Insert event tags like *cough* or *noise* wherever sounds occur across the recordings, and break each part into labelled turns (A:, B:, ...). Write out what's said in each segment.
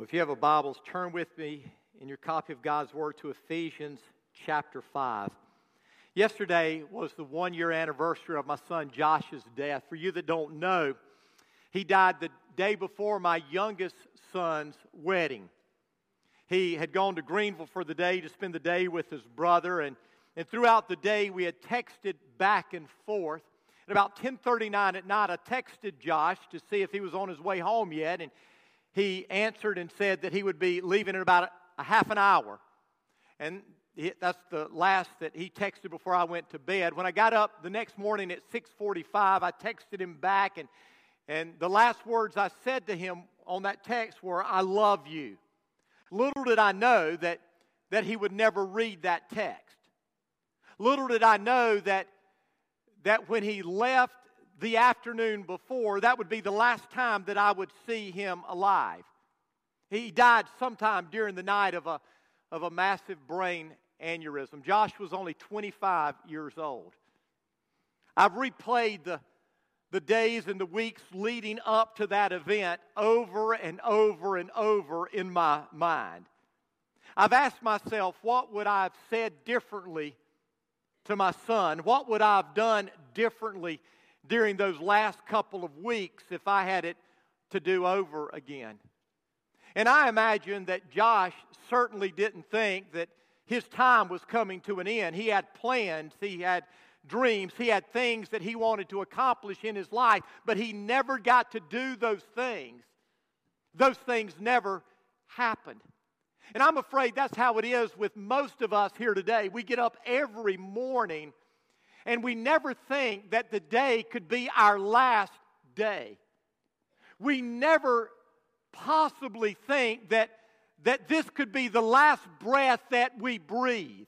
A: Well, if you have a Bibles, turn with me in your copy of God's Word to Ephesians chapter 5. Yesterday was the one year anniversary of my son Josh's death. For you that don't know, he died the day before my youngest son's wedding. He had gone to Greenville for the day to spend the day with his brother, and, and throughout the day we had texted back and forth. At about 10:39 at night, I texted Josh to see if he was on his way home yet, and he answered and said that he would be leaving in about a, half an hour. And that's the last that he texted before I went to bed. When I got up the next morning at 6:45, I texted him back and and the last words I said to him on that text were I love you. Little did I know that that he would never read that text. Little did I know that that when he left the afternoon before, that would be the last time that I would see him alive. He died sometime during the night of a, of a massive brain aneurysm. Josh was only 25 years old. I've replayed the, the days and the weeks leading up to that event over and over and over in my mind. I've asked myself, what would I have said differently to my son? What would I have done differently during those last couple of weeks if I had it to do over again. And I imagine that Josh certainly didn't think that his time was coming to an end. He had plans, he had dreams, he had things that he wanted to accomplish in his life, but he never got to do those things. Those things never happened. And I'm afraid that's how it is with most of us here today. We get up every morning and we never think that the day could be our last day. We never possibly think that, that this could be the last breath that we breathe.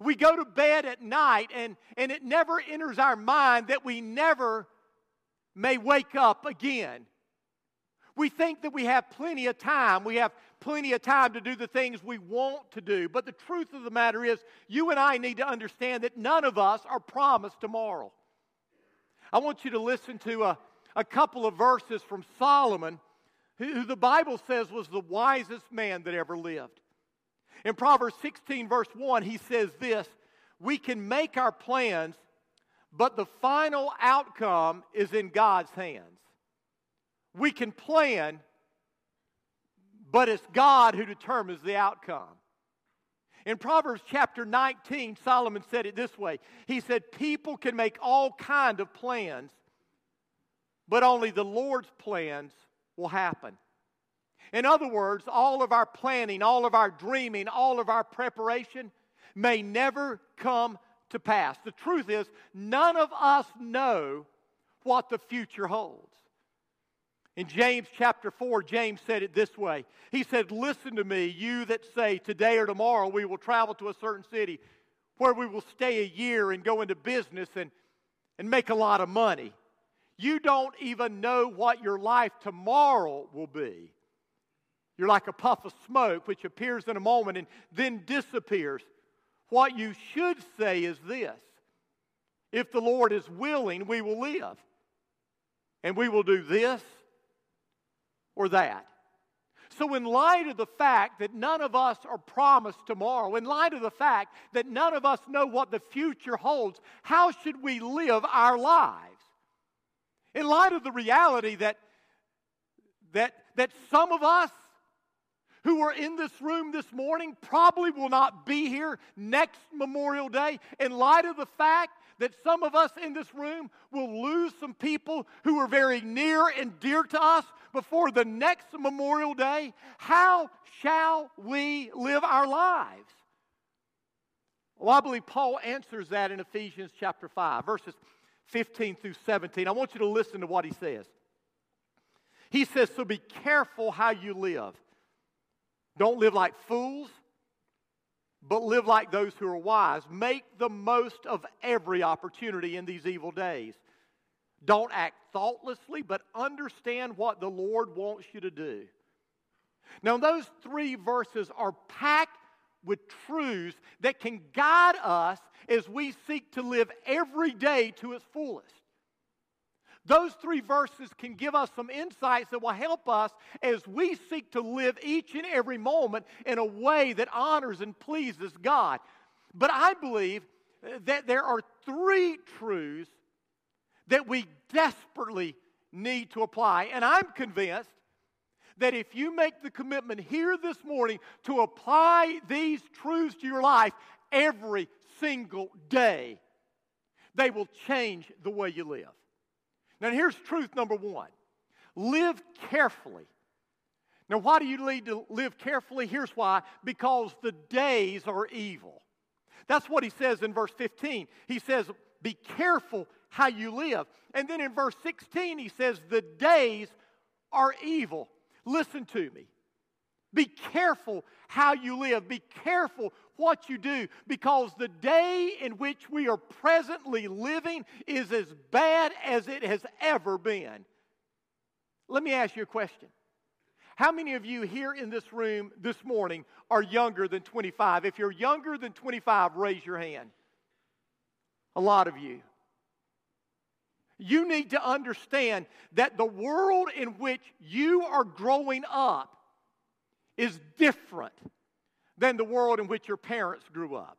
A: We go to bed at night, and, and it never enters our mind that we never may wake up again. We think that we have plenty of time. We have plenty of time to do the things we want to do. But the truth of the matter is, you and I need to understand that none of us are promised tomorrow. I want you to listen to a, a couple of verses from Solomon, who, who the Bible says was the wisest man that ever lived. In Proverbs 16, verse 1, he says this We can make our plans, but the final outcome is in God's hands. We can plan, but it's God who determines the outcome. In Proverbs chapter 19, Solomon said it this way. He said, People can make all kind of plans, but only the Lord's plans will happen. In other words, all of our planning, all of our dreaming, all of our preparation may never come to pass. The truth is, none of us know what the future holds. In James chapter 4, James said it this way He said, Listen to me, you that say, Today or tomorrow we will travel to a certain city where we will stay a year and go into business and, and make a lot of money. You don't even know what your life tomorrow will be. You're like a puff of smoke which appears in a moment and then disappears. What you should say is this If the Lord is willing, we will live. And we will do this or that. So, in light of the fact that none of us are promised tomorrow, in light of the fact that none of us know what the future holds, how should we live our lives? In light of the reality that, that, that some of us who are in this room this morning probably will not be here next Memorial Day, in light of the fact that some of us in this room will lose some people who are very near and dear to us before the next Memorial Day, how shall we live our lives? Well, I believe Paul answers that in Ephesians chapter 5, verses 15 through 17. I want you to listen to what he says. He says, So be careful how you live. Don't live like fools but live like those who are wise. Make the most of every opportunity in these evil days. Don't act thoughtlessly, but understand what the Lord wants you to do. Now, those three verses are packed with truths that can guide us as we seek to live every day to its fullest. Those three verses can give us some insights that will help us as we seek to live each and every moment in a way that honors and pleases God. But I believe that there are three truths that we desperately need to apply. And I'm convinced that if you make the commitment here this morning to apply these truths to your life every single day, they will change the way you live. Now, here's truth number one live carefully. Now, why do you need to live carefully? Here's why because the days are evil. That's what he says in verse 15. He says, Be careful how you live. And then in verse 16, he says, The days are evil. Listen to me. Be careful how you live. Be careful what you do because the day in which we are presently living is as bad as it has ever been. Let me ask you a question. How many of you here in this room this morning are younger than 25? If you're younger than 25, raise your hand. A lot of you. You need to understand that the world in which you are growing up is different than the world in which your parents grew up.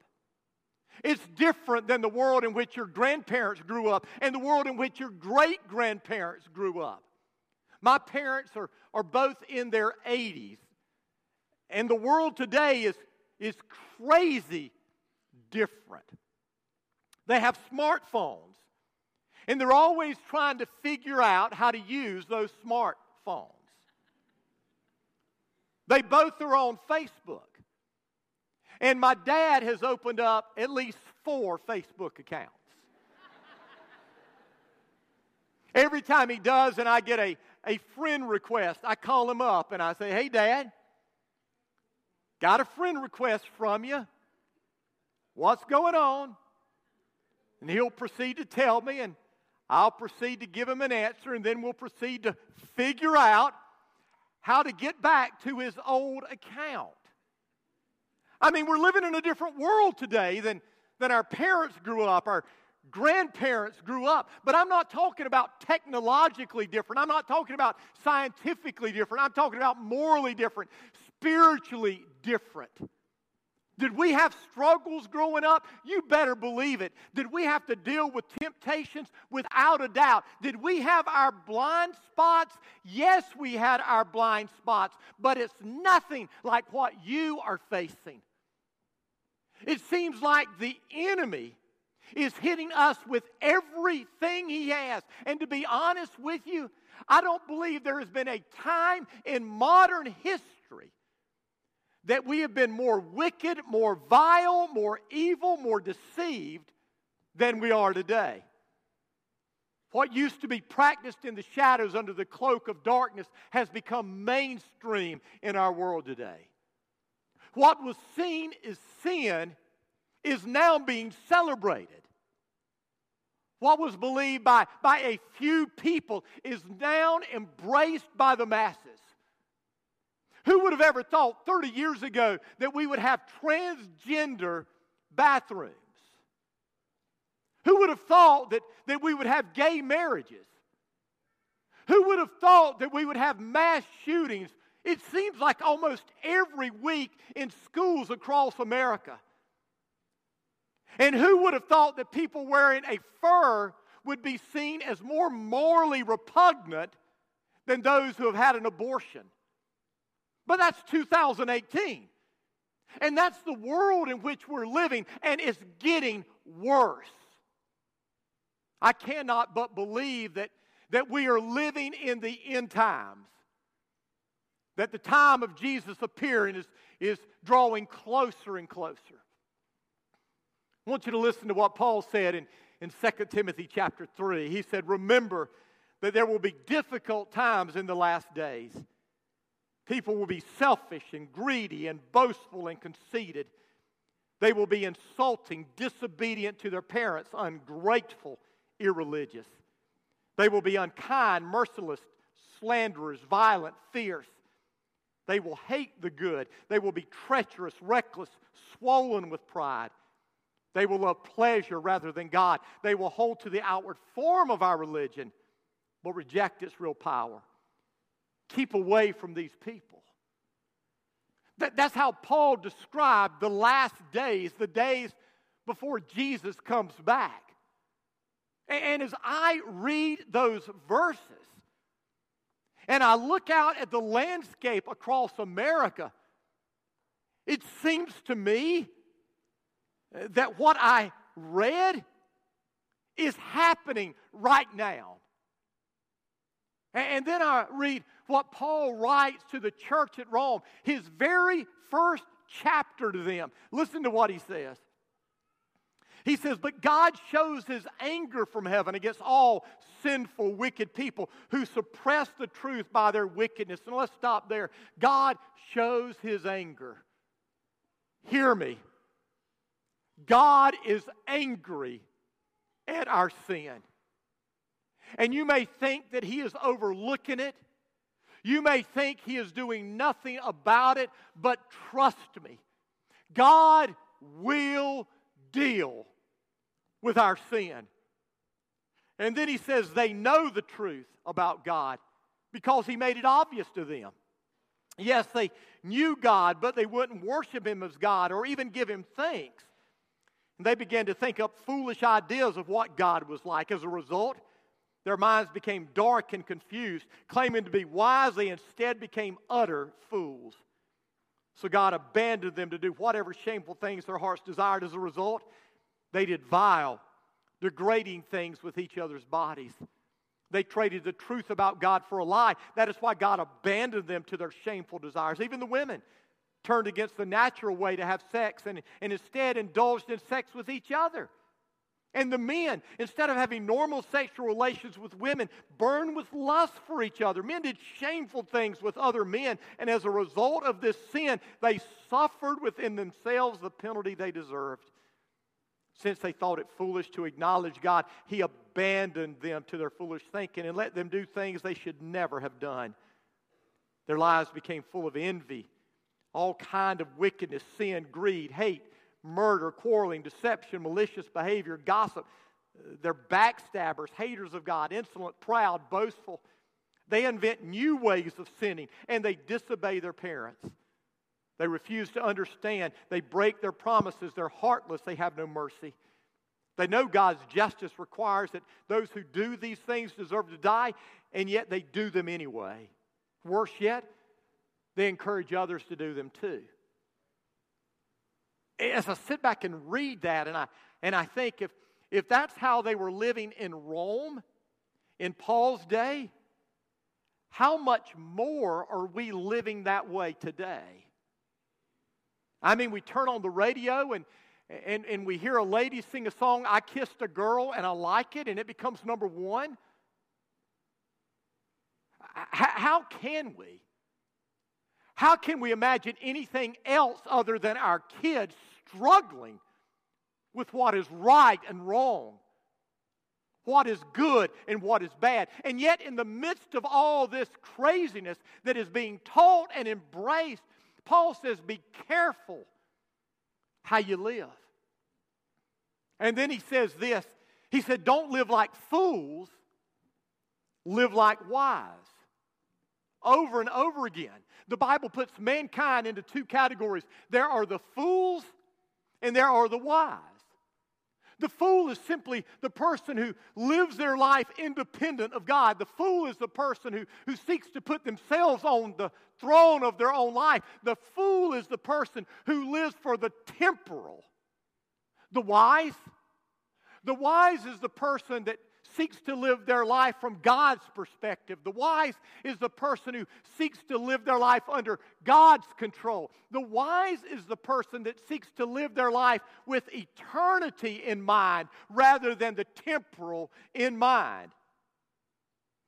A: It's different than the world in which your grandparents grew up and the world in which your great grandparents grew up. My parents are, are both in their 80s, and the world today is, is crazy different. They have smartphones, and they're always trying to figure out how to use those smartphones. They both are on Facebook. And my dad has opened up at least four Facebook accounts. Every time he does, and I get a, a friend request, I call him up and I say, Hey, Dad, got a friend request from you. What's going on? And he'll proceed to tell me, and I'll proceed to give him an answer, and then we'll proceed to figure out how to get back to his old account. I mean, we're living in a different world today than, than our parents grew up, our grandparents grew up. But I'm not talking about technologically different. I'm not talking about scientifically different. I'm talking about morally different, spiritually different. Did we have struggles growing up? You better believe it. Did we have to deal with temptations? Without a doubt. Did we have our blind spots? Yes, we had our blind spots, but it's nothing like what you are facing. It seems like the enemy is hitting us with everything he has. And to be honest with you, I don't believe there has been a time in modern history that we have been more wicked, more vile, more evil, more deceived than we are today. What used to be practiced in the shadows under the cloak of darkness has become mainstream in our world today. What was seen as sin is now being celebrated. What was believed by, by a few people is now embraced by the masses. Who would have ever thought 30 years ago that we would have transgender bathrooms? Who would have thought that, that we would have gay marriages? Who would have thought that we would have mass shootings? It seems like almost every week in schools across America. And who would have thought that people wearing a fur would be seen as more morally repugnant than those who have had an abortion? But that's 2018. And that's the world in which we're living, and it's getting worse. I cannot but believe that, that we are living in the end times, that the time of Jesus appearing is, is drawing closer and closer. I want you to listen to what Paul said in, in 2 Timothy chapter 3. He said, Remember that there will be difficult times in the last days. People will be selfish and greedy and boastful and conceited. They will be insulting, disobedient to their parents, ungrateful, irreligious. They will be unkind, merciless, slanderers, violent, fierce. They will hate the good. They will be treacherous, reckless, swollen with pride. They will love pleasure rather than God. They will hold to the outward form of our religion, but reject its real power. Keep away from these people. That, that's how Paul described the last days, the days before Jesus comes back. And, and as I read those verses, and I look out at the landscape across America, it seems to me that what I read is happening right now. And then I read what Paul writes to the church at Rome, his very first chapter to them. Listen to what he says. He says, But God shows his anger from heaven against all sinful, wicked people who suppress the truth by their wickedness. And let's stop there. God shows his anger. Hear me. God is angry at our sin. And you may think that He is overlooking it. You may think He is doing nothing about it, but trust me, God will deal with our sin. And then He says they know the truth about God because He made it obvious to them. Yes, they knew God, but they wouldn't worship Him as God or even give Him thanks. And they began to think up foolish ideas of what God was like. As a result, their minds became dark and confused. Claiming to be wise, they instead became utter fools. So God abandoned them to do whatever shameful things their hearts desired. As a result, they did vile, degrading things with each other's bodies. They traded the truth about God for a lie. That is why God abandoned them to their shameful desires. Even the women turned against the natural way to have sex and, and instead indulged in sex with each other. And the men, instead of having normal sexual relations with women, burned with lust for each other. Men did shameful things with other men, and as a result of this sin, they suffered within themselves the penalty they deserved. Since they thought it foolish to acknowledge God, He abandoned them to their foolish thinking and let them do things they should never have done. Their lives became full of envy all kind of wickedness, sin, greed, hate, murder, quarreling, deception, malicious behavior, gossip. They're backstabbers, haters of God, insolent, proud, boastful. They invent new ways of sinning and they disobey their parents. They refuse to understand. They break their promises. They're heartless. They have no mercy. They know God's justice requires that those who do these things deserve to die, and yet they do them anyway. Worse yet, they encourage others to do them too. As I sit back and read that, and I, and I think if, if that's how they were living in Rome in Paul's day, how much more are we living that way today? I mean, we turn on the radio and, and, and we hear a lady sing a song, I Kissed a Girl, and I like it, and it becomes number one. How, how can we? How can we imagine anything else other than our kids struggling with what is right and wrong? What is good and what is bad. And yet, in the midst of all this craziness that is being taught and embraced, Paul says, Be careful how you live. And then he says this He said, Don't live like fools, live like wise. Over and over again. The Bible puts mankind into two categories there are the fools and there are the wise. The fool is simply the person who lives their life independent of God. The fool is the person who, who seeks to put themselves on the throne of their own life. The fool is the person who lives for the temporal. The wise, the wise is the person that seeks to live their life from God's perspective. The wise is the person who seeks to live their life under God's control. The wise is the person that seeks to live their life with eternity in mind rather than the temporal in mind.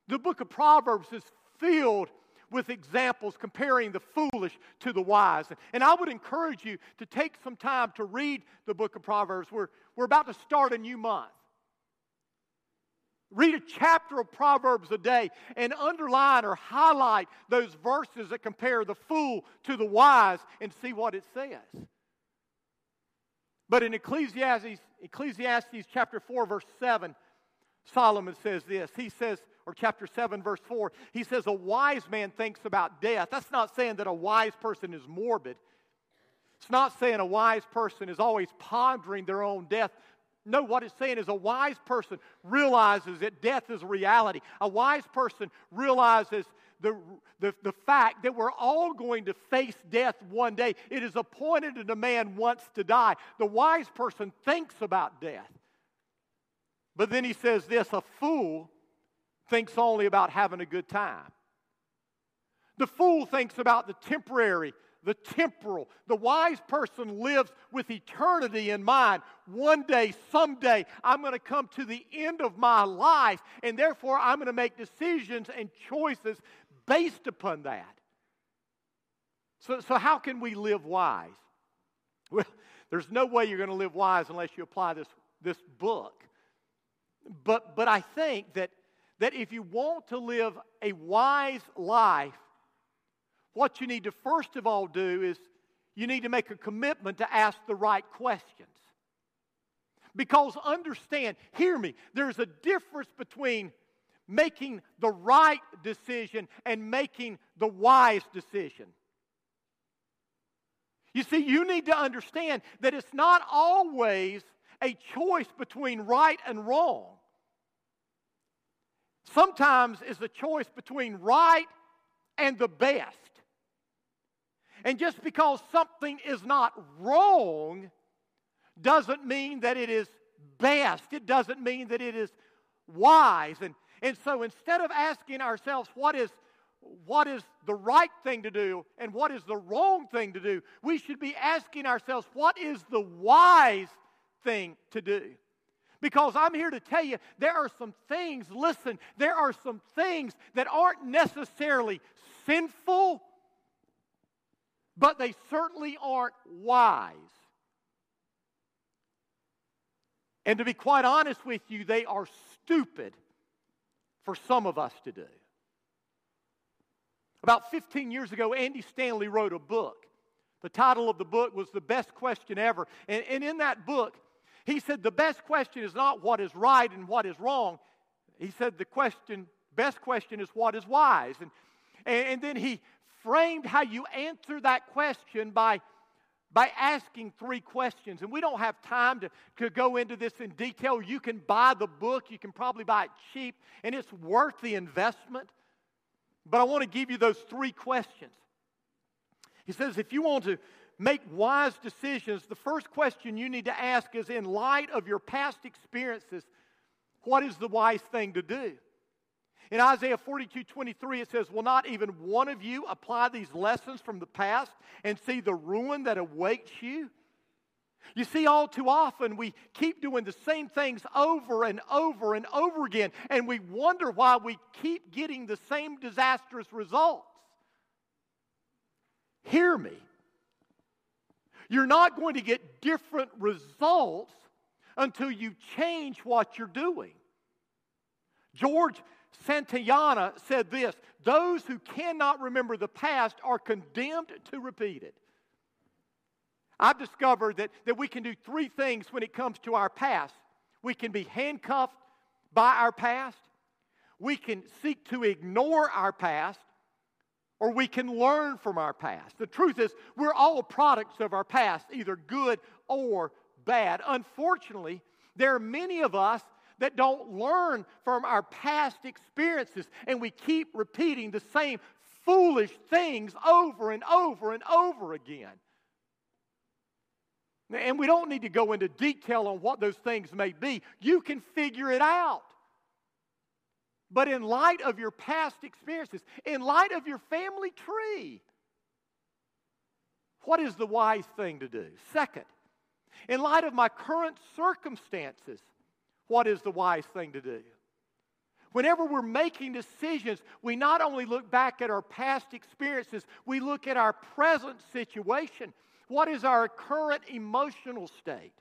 A: The book of Proverbs is filled with examples comparing the foolish to the wise. And I would encourage you to take some time to read the book of Proverbs. We're, we're about to start a new month. Read a chapter of Proverbs a day and underline or highlight those verses that compare the fool to the wise and see what it says. But in Ecclesiastes, Ecclesiastes chapter 4, verse 7, Solomon says this. He says, or chapter 7, verse 4, he says, A wise man thinks about death. That's not saying that a wise person is morbid. It's not saying a wise person is always pondering their own death. No, what it's saying is a wise person realizes that death is a reality. A wise person realizes the, the, the fact that we're all going to face death one day. It is appointed a man wants to die. The wise person thinks about death. But then he says this a fool thinks only about having a good time. The fool thinks about the temporary, the temporal. The wise person lives with eternity in mind. One day, someday, I'm going to come to the end of my life, and therefore I'm going to make decisions and choices based upon that. So, so how can we live wise? *laughs* Well, there's no way you're going to live wise unless you apply this, this book. But, but I think that, that if you want to live a wise life, what you need to first of all do is you need to make a commitment to ask the right questions. Because understand, hear me, there's a difference between making the right decision and making the wise decision. You see, you need to understand that it's not always a choice between right and wrong. Sometimes it's a choice between right and the best. And just because something is not wrong doesn't mean that it is best. It doesn't mean that it is wise. And and so instead of asking ourselves what is what is the right thing to do and what is the wrong thing to do, we should be asking ourselves what is the wise thing to do. Because I'm here to tell you there are some things, listen, there are some things that aren't necessarily sinful, but they certainly aren't wise. And to be quite honest with you, they are stupid for some of us to do. About 15 years ago, Andy Stanley wrote a book. The title of the book was The Best Question Ever. And, and in that book, he said the best question is not what is right and what is wrong. He said the question, best question is what is wise. And, and, and then he framed how you answer that question by by asking three questions. And we don't have time to, to go into this in detail. You can buy the book, you can probably buy it cheap, and it's worth the investment. But I want to give you those three questions. He says, if you want to make wise decisions, the first question you need to ask is in light of your past experiences, what is the wise thing to do? In Isaiah 42 23, it says, Will not even one of you apply these lessons from the past and see the ruin that awaits you? You see, all too often we keep doing the same things over and over and over again, and we wonder why we keep getting the same disastrous results. Hear me. You're not going to get different results until you change what you're doing. George Santayana said this Those who cannot remember the past are condemned to repeat it. I've discovered that, that we can do three things when it comes to our past. We can be handcuffed by our past, we can seek to ignore our past, or we can learn from our past. The truth is, we're all products of our past, either good or bad. Unfortunately, there are many of us that don't learn from our past experiences, and we keep repeating the same foolish things over and over and over again. And we don't need to go into detail on what those things may be. You can figure it out. But in light of your past experiences, in light of your family tree, what is the wise thing to do? Second, in light of my current circumstances, what is the wise thing to do. Whenever we're making decisions, we not only look back at our past experiences, we look at our present situation. What is our current emotional state?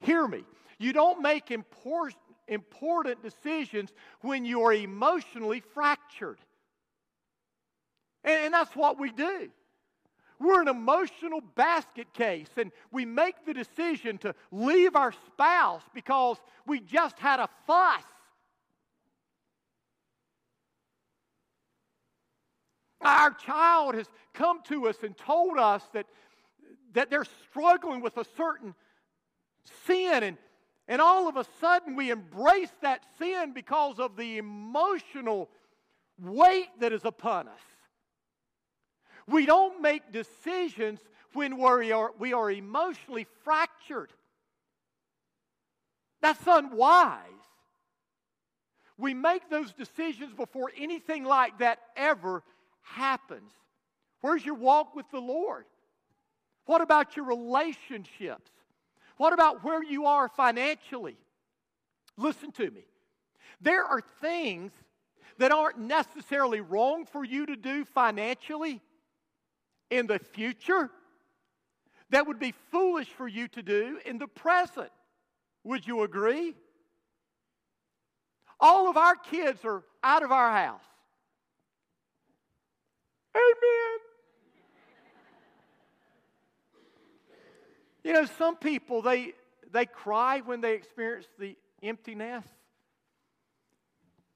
A: Hear me. You don't make important, important decisions when you are emotionally fractured. And, and that's what we do. We're an emotional basket case and we make the decision to leave our spouse because we just had a fuss. Our child has come to us and told us that, that they're struggling with a certain sin, and, and all of a sudden we embrace that sin because of the emotional weight that is upon us. We don't make decisions when we are, we are emotionally fractured. That's unwise. We make those decisions before anything like that ever happens. Where's your walk with the Lord? What about your relationships? What about where you are financially? Listen to me. There are things that aren't necessarily wrong for you to do financially in the future that would be foolish for you to do in the present. Would you agree? All of our kids are out of our house. Amen. You know, some people they they cry when they experience the emptiness.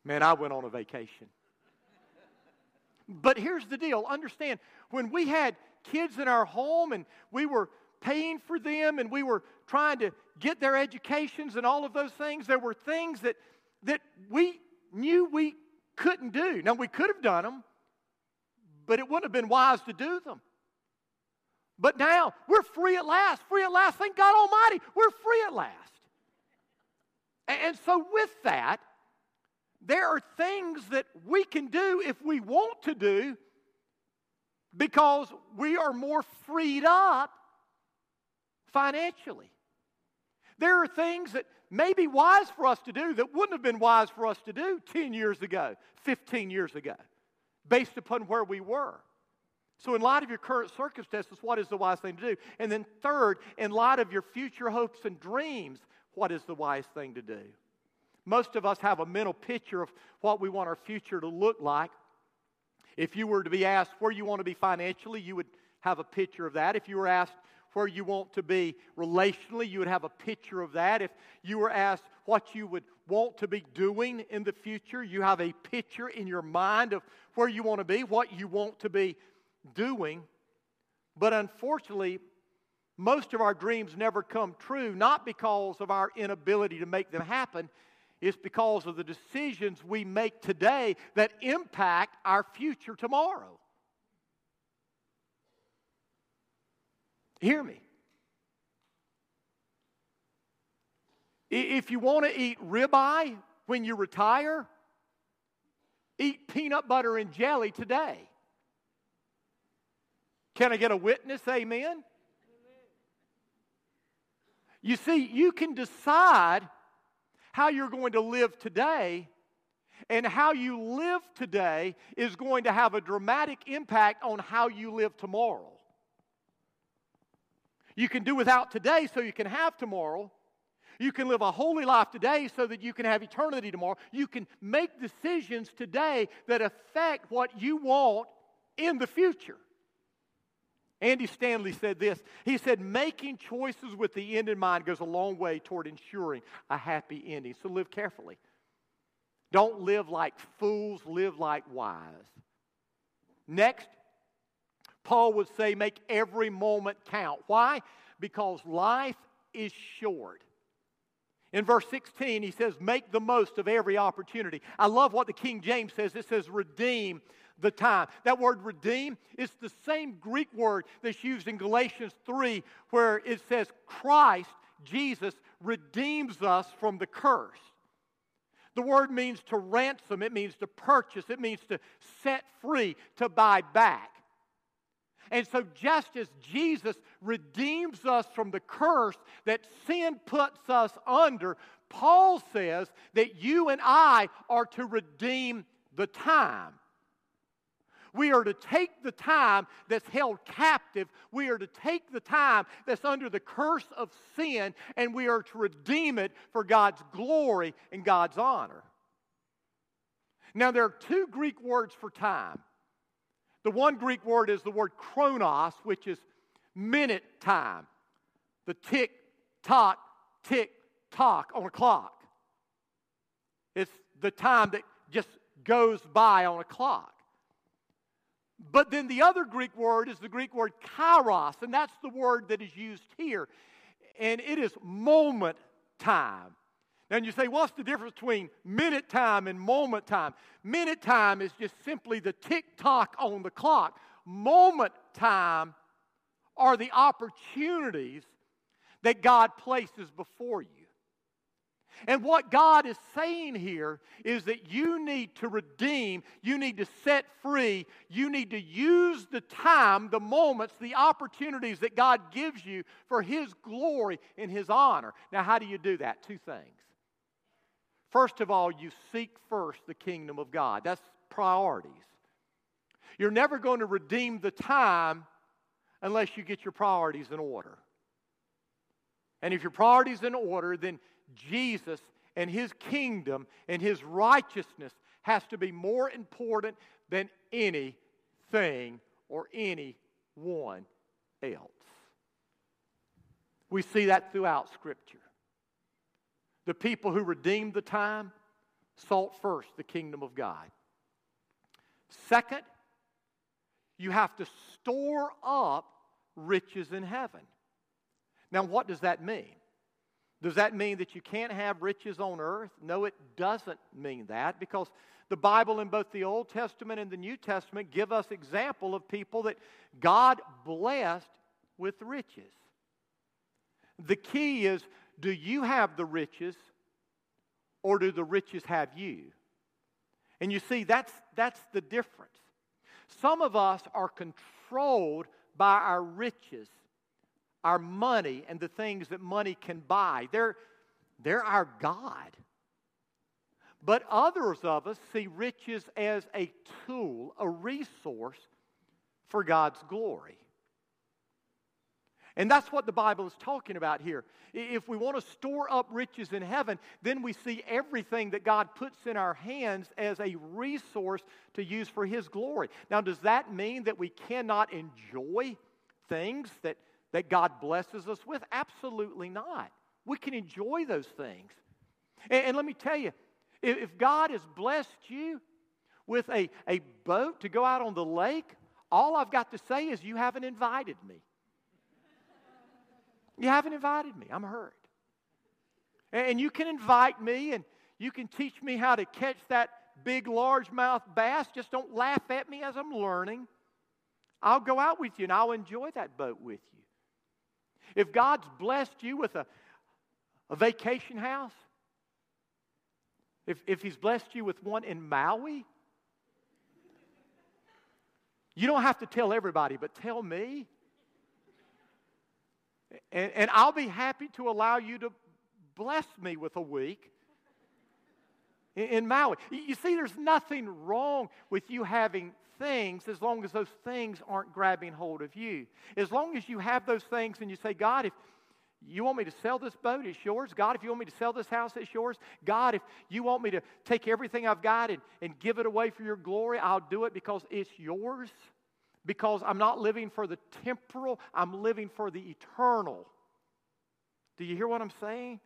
A: Man, I went on a vacation. But here's the deal understand, when we had kids in our home and we were paying for them and we were trying to get their educations and all of those things, there were things that, that we knew we couldn't do. Now, we could have done them, but it wouldn't have been wise to do them. But now we're free at last. Free at last. Thank God Almighty. We're free at last. And so, with that, there are things that we can do if we want to do because we are more freed up financially. There are things that may be wise for us to do that wouldn't have been wise for us to do 10 years ago, 15 years ago, based upon where we were. So, in light of your current circumstances, what is the wise thing to do? And then, third, in light of your future hopes and dreams, what is the wise thing to do? Most of us have a mental picture of what we want our future to look like. If you were to be asked where you want to be financially, you would have a picture of that. If you were asked where you want to be relationally, you would have a picture of that. If you were asked what you would want to be doing in the future, you have a picture in your mind of where you want to be, what you want to be doing. But unfortunately, most of our dreams never come true, not because of our inability to make them happen. It's because of the decisions we make today that impact our future tomorrow. Hear me. If you want to eat ribeye when you retire, eat peanut butter and jelly today. Can I get a witness? Amen? You see, you can decide how you're going to live today. And how you live today is going to have a dramatic impact on how you live tomorrow. You can do without today so you can have tomorrow. You can live a holy life today so that you can have eternity tomorrow. You can make decisions today that affect what you want in the future. Andy Stanley said this. He said, making choices with the end in mind goes a long way toward ensuring a happy ending. So live carefully. Don't live like fools, live like wise. Next, Paul would say, make every moment count. Why? Because life is short. In verse 16, he says, make the most of every opportunity. I love what the King James says. It says, redeem the time. That word redeem is the same Greek word that's used in Galatians 3, where it says Christ, Jesus, redeems us from the curse. The word means to ransom, it means to purchase, it means to set free, to buy back. And so, just as Jesus redeems us from the curse that sin puts us under, Paul says that you and I are to redeem the time. We are to take the time that's held captive. We are to take the time that's under the curse of sin, and we are to redeem it for God's glory and God's honor. Now, there are two Greek words for time. The one Greek word is the word chronos, which is minute time. The tick, tock, tick, tock on a clock. It's the time that just goes by on a clock. But then the other Greek word is the Greek word kairos, and that's the word that is used here. And it is moment time. And you say, what's the difference between minute time and moment time? Minute time is just simply the tick tock on the clock. Moment time are the opportunities that God places before you. And what God is saying here is that you need to redeem, you need to set free, you need to use the time, the moments, the opportunities that God gives you for His glory and His honor. Now, how do you do that? Two things. First of all, you seek first the kingdom of God. That's priorities. You're never going to redeem the time unless you get your priorities in order. And if your priorities in order, then Jesus and his kingdom and his righteousness has to be more important than anything or anyone else. We see that throughout Scripture. The people who redeemed the time sought first the kingdom of God. Second, you have to store up riches in heaven. Now, what does that mean? Does that mean that you can't have riches on earth? No, it doesn't mean that because the Bible in both the Old Testament and the New Testament give us example of people that God blessed with riches. The key is do you have the riches or do the riches have you? And you see, that's, that's the difference. Some of us are controlled by our riches our money and the things that money can buy. They're, they're our God. But others of us see riches as a tool, a resource for God's glory. And that's what the Bible is talking about here. If we want to store up riches in heaven, then we see everything that God puts in our hands as a resource to use for His glory. Now, does that mean that we cannot enjoy things that that God blesses us with? Absolutely not. We can enjoy those things. And, and let me tell you, if, if God has blessed you with a, a boat to go out on the lake, all I've got to say is, You haven't invited me. You haven't invited me. I'm hurt. And you can invite me and you can teach me how to catch that big largemouth bass. Just don't laugh at me as I'm learning. I'll go out with you and I'll enjoy that boat with you. If God's blessed you with a, a vacation house, if, if He's blessed you with one in Maui, you don't have to tell everybody, but tell me. And, and I'll be happy to allow you to bless me with a week in, Maui. You see, there's nothing wrong with you having things as long as those things aren't grabbing hold of you. As long as you have those things and you say, God, if you want me to sell this boat, it's yours. God, if you want me to sell this house, it's yours. God, if you want me to take everything I've got and, and give it away for your glory, I'll do it because it's yours. Because I'm not living for the temporal, I'm living for the eternal. Do you hear what I'm saying?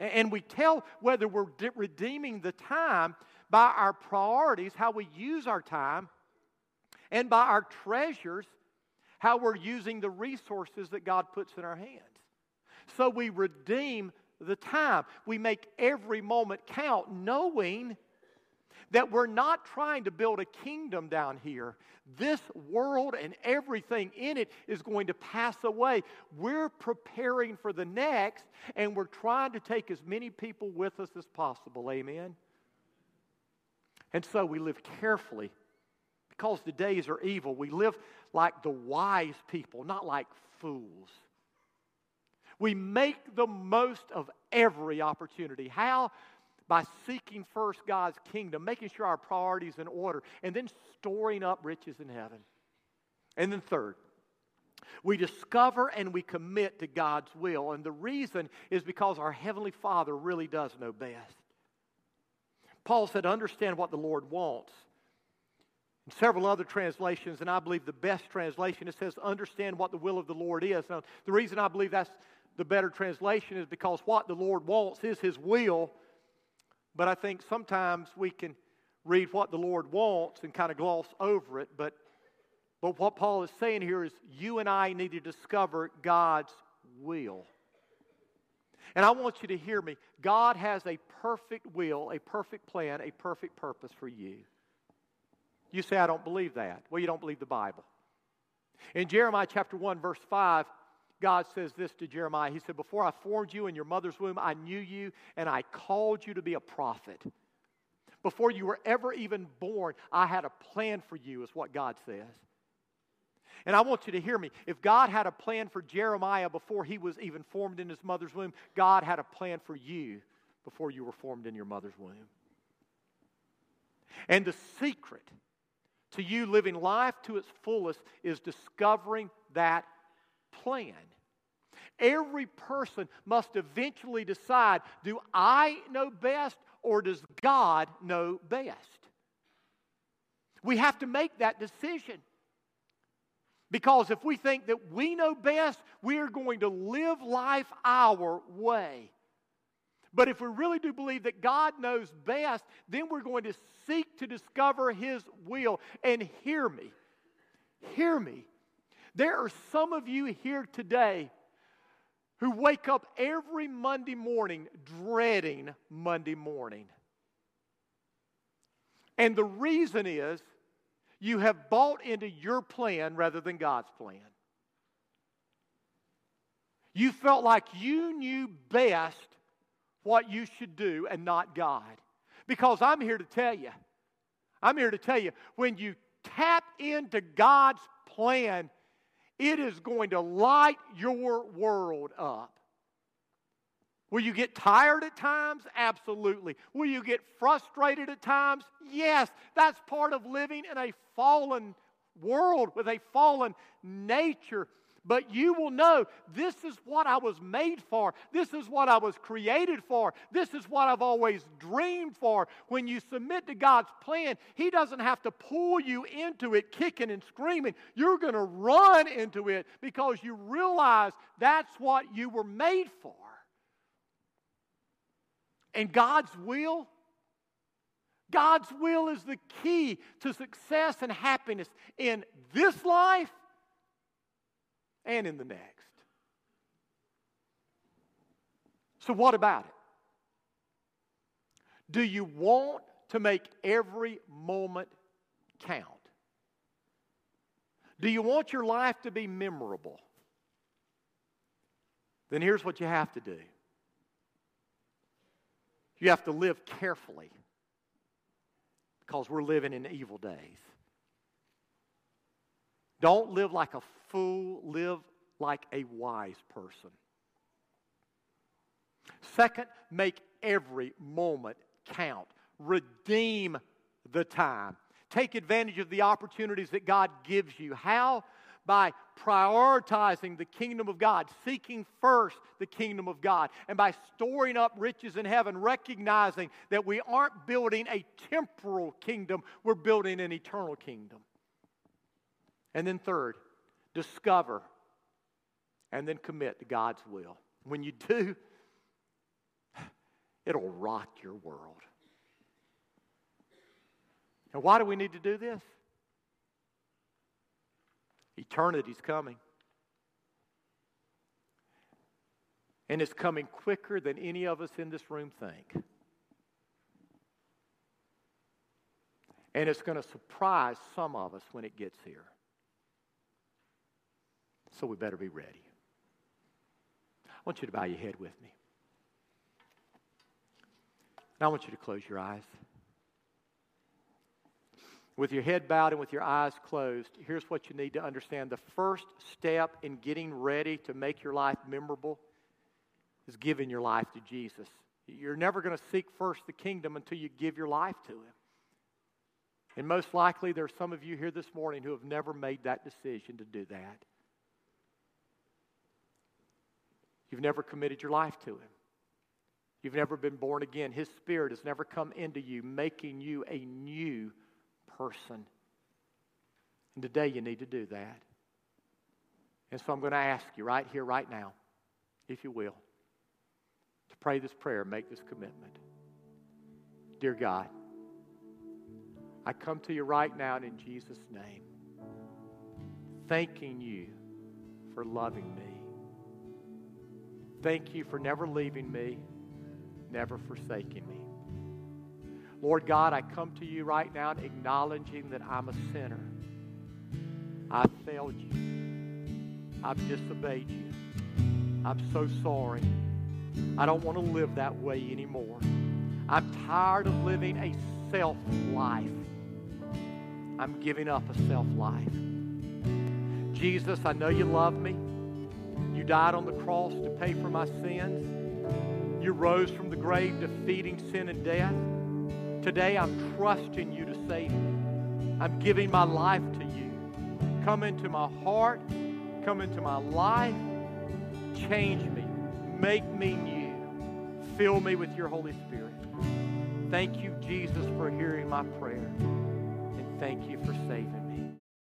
A: And we tell whether we're redeeming the time by our priorities, how we use our time, and by our treasures, how we're using the resources that God puts in our hands. So we redeem the time. We make every moment count, knowing that we're not trying to build a kingdom down here. This world and everything in it is going to pass away. We're preparing for the next, and we're trying to take as many people with us as possible. Amen. And so we live carefully because the days are evil. We live like the wise people, not like fools. We make the most of every opportunity. How? By seeking first God's kingdom, making sure our priorities in order, and then storing up riches in heaven. And then, third, we discover and we commit to God's will. And the reason is because our Heavenly Father really does know best. Paul said, understand what the Lord wants. several other translations, and I believe the best translation, it says, understand what the will of the Lord is. Now, the reason I believe that's the better translation is because what the Lord wants is His will, but I think sometimes we can read what the Lord wants and kind of gloss over it. But, but what Paul is saying here is you and I need to discover God's will. And I want you to hear me. God has a perfect will, a perfect plan, a perfect purpose for you. You say, I don't believe that. Well, you don't believe the Bible. In Jeremiah chapter 1, verse 5, God says this to Jeremiah. He said, Before I formed you in your mother's womb, I knew you and I called you to be a prophet. Before you were ever even born, I had a plan for you, is what God says. And I want you to hear me. If God had a plan for Jeremiah before he was even formed in his mother's womb, God had a plan for you before you were formed in your mother's womb. And the secret to you living life to its fullest is discovering that plan. Every person must eventually decide do I know best or does God know best? We have to make that decision. Because if we think that we know best, we are going to live life our way. But if we really do believe that God knows best, then we're going to seek to discover His will. And hear me, hear me. There are some of you here today who wake up every Monday morning dreading Monday morning. And the reason is you have bought into your plan rather than God's plan. You felt like you knew best what you should do and not God. Because I'm here to tell you, I'm here to tell you, when you tap into God's plan, it is going to light your world up. Will you get tired at times? Absolutely. Will you get frustrated at times? Yes. That's part of living in a fallen world with a fallen nature. But you will know this is what I was made for. This is what I was created for. This is what I've always dreamed for. When you submit to God's plan, He doesn't have to pull you into it kicking and screaming. You're going to run into it because you realize that's what you were made for. And God's will, God's will is the key to success and happiness in this life and in the next. So, what about it? Do you want to make every moment count? Do you want your life to be memorable? Then here's what you have to do you have to live carefully because we're living in evil days. Don't live like a fool, live like a wise person. Second, make every moment count. Redeem the time. Take advantage of the opportunities that God gives you. How? by prioritizing the kingdom of God, seeking first the kingdom of God, and by storing up riches in heaven, recognizing that we aren't building a temporal kingdom, we're building an eternal kingdom. And then, third, discover and then commit to God's will. When you do, *sighs* it'll rock your world. And why do we need to do this? Eternity's coming. And it's coming quicker than any of us in this room think. And it's going to surprise some of us when it gets here. So we better be ready. I want you to bow your head with me. Now I want you to close your eyes with your head bowed and with your eyes closed, here's what you need to understand. The first step in getting ready to make your life memorable is giving your life to Jesus. You're never going to seek first the kingdom until you give your life to Him. And most likely, there's some of you here this morning who have never made that decision to do that. You've never committed your life to Him. You've never been born again. His Spirit has never come into you, making you a new person. And today you need to do that. And so I'm going to ask you right here, right now, if you will, to pray this prayer, make this commitment. Dear God, I come to you right now in Jesus' name, thanking you for loving me. Thank you for never leaving me, never forsaking me. Lord God, I come to you right now acknowledging that I'm a sinner. I've failed you. I've disobeyed you. I'm so sorry. I don't want to live that way anymore. I'm tired of living a self life. I'm giving up a self life. Jesus, I know you love me. You died on the cross to pay for my sins. You rose from the grave defeating sin and death. Today I'm trusting you to save me. I'm giving my life to you. Come into my heart, come into my life, change me, make me new, fill me with your Holy Spirit. Thank you, Jesus, for hearing my prayer, and thank you for saving me.